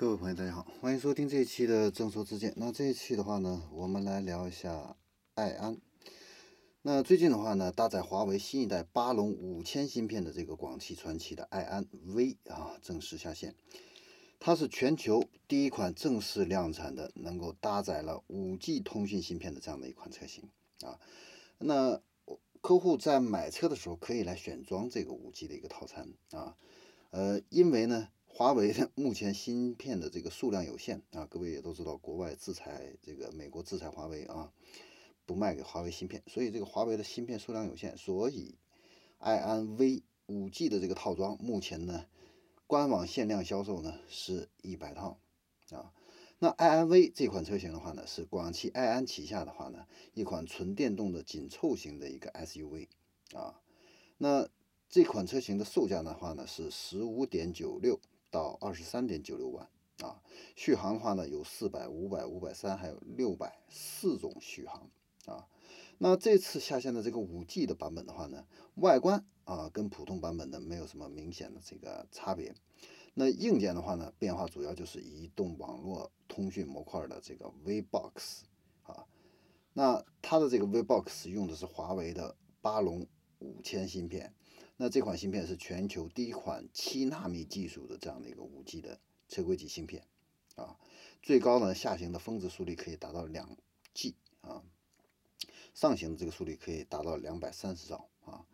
各位朋友，大家好，欢迎收听这一期的正说之见。那这一期的话呢，我们来聊一下爱安。那最近的话呢，搭载华为新一代八龙五千芯片的这个广汽传祺的爱安 V 啊，正式下线。它是全球第一款正式量产的，能够搭载了五 G 通讯芯片的这样的一款车型啊。那客户在买车的时候可以来选装这个五 G 的一个套餐啊。呃，因为呢。华为的目前芯片的这个数量有限啊，各位也都知道，国外制裁这个美国制裁华为啊，不卖给华为芯片，所以这个华为的芯片数量有限，所以爱安 V 五 G 的这个套装目前呢，官网限量销售呢是一百套啊。那爱安 V 这款车型的话呢，是广汽埃安旗下的话呢，一款纯电动的紧凑型的一个 SUV 啊。那这款车型的售价的话呢，是十五点九六。到二十三点九六万啊，续航的话呢有四百、五百、五百三，还有六百四种续航啊。那这次下线的这个五 G 的版本的话呢，外观啊跟普通版本的没有什么明显的这个差别。那硬件的话呢，变化主要就是移动网络通讯模块的这个 VBox 啊。那它的这个 VBox 用的是华为的八龙五千芯片。那这款芯片是全球第一款七纳米技术的这样的一个五 G 的车规级芯片啊，最高呢下行的峰值速率可以达到两 G 啊，上行的这个速率可以达到两百三十兆啊。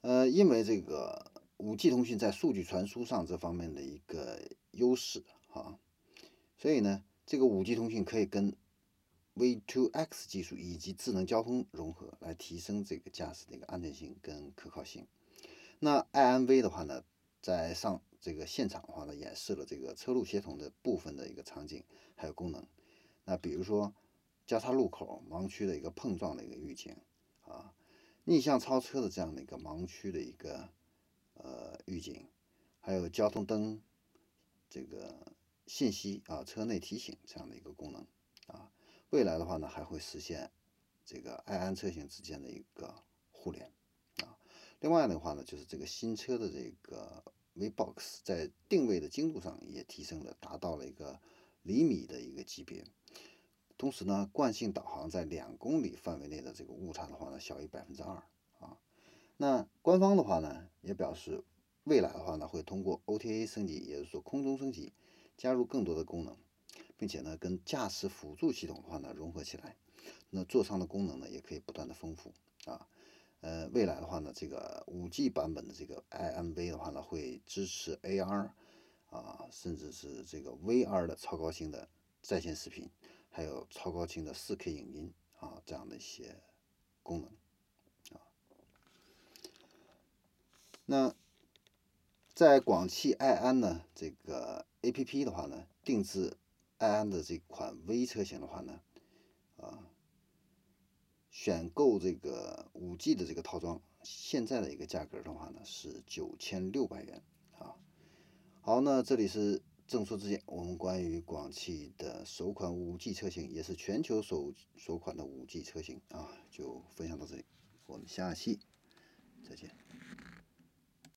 呃，因为这个五 G 通讯在数据传输上这方面的一个优势啊，所以呢，这个五 G 通讯可以跟 V2X 技术以及智能交通融合，来提升这个驾驶的一个安全性跟可靠性。那爱安 V 的话呢，在上这个现场的话呢，演示了这个车路协同的部分的一个场景还有功能。那比如说交叉路口盲区的一个碰撞的一个预警啊，逆向超车的这样的一个盲区的一个呃预警，还有交通灯这个信息啊，车内提醒这样的一个功能。未来的话呢，还会实现这个爱安车型之间的一个互联啊。另外的话呢，就是这个新车的这个 VBox 在定位的精度上也提升了，达到了一个厘米的一个级别。同时呢，惯性导航在两公里范围内的这个误差的话呢，小于百分之二啊。那官方的话呢，也表示未来的话呢，会通过 OTA 升级，也就是说空中升级，加入更多的功能，并且呢，跟驾驶辅助系统的话呢融合起来，那座舱的功能呢也可以不断的丰富啊。呃，未来的话呢，这个五 G 版本的这个 i m v 的话呢，会支持 AR 啊，甚至是这个 VR 的超高清的在线视频，还有超高清的 4K 影音啊，这样的一些功能啊。那在广汽爱安呢，这个 APP 的话呢，定制安的这款 V 车型的话呢，啊。选购这个五 G 的这个套装，现在的一个价格的话呢是九千六百元啊。好，那这里是正说之见，我们关于广汽的首款五 G 车型，也是全球首首款的五 G 车型啊，就分享到这里，我们下期再见。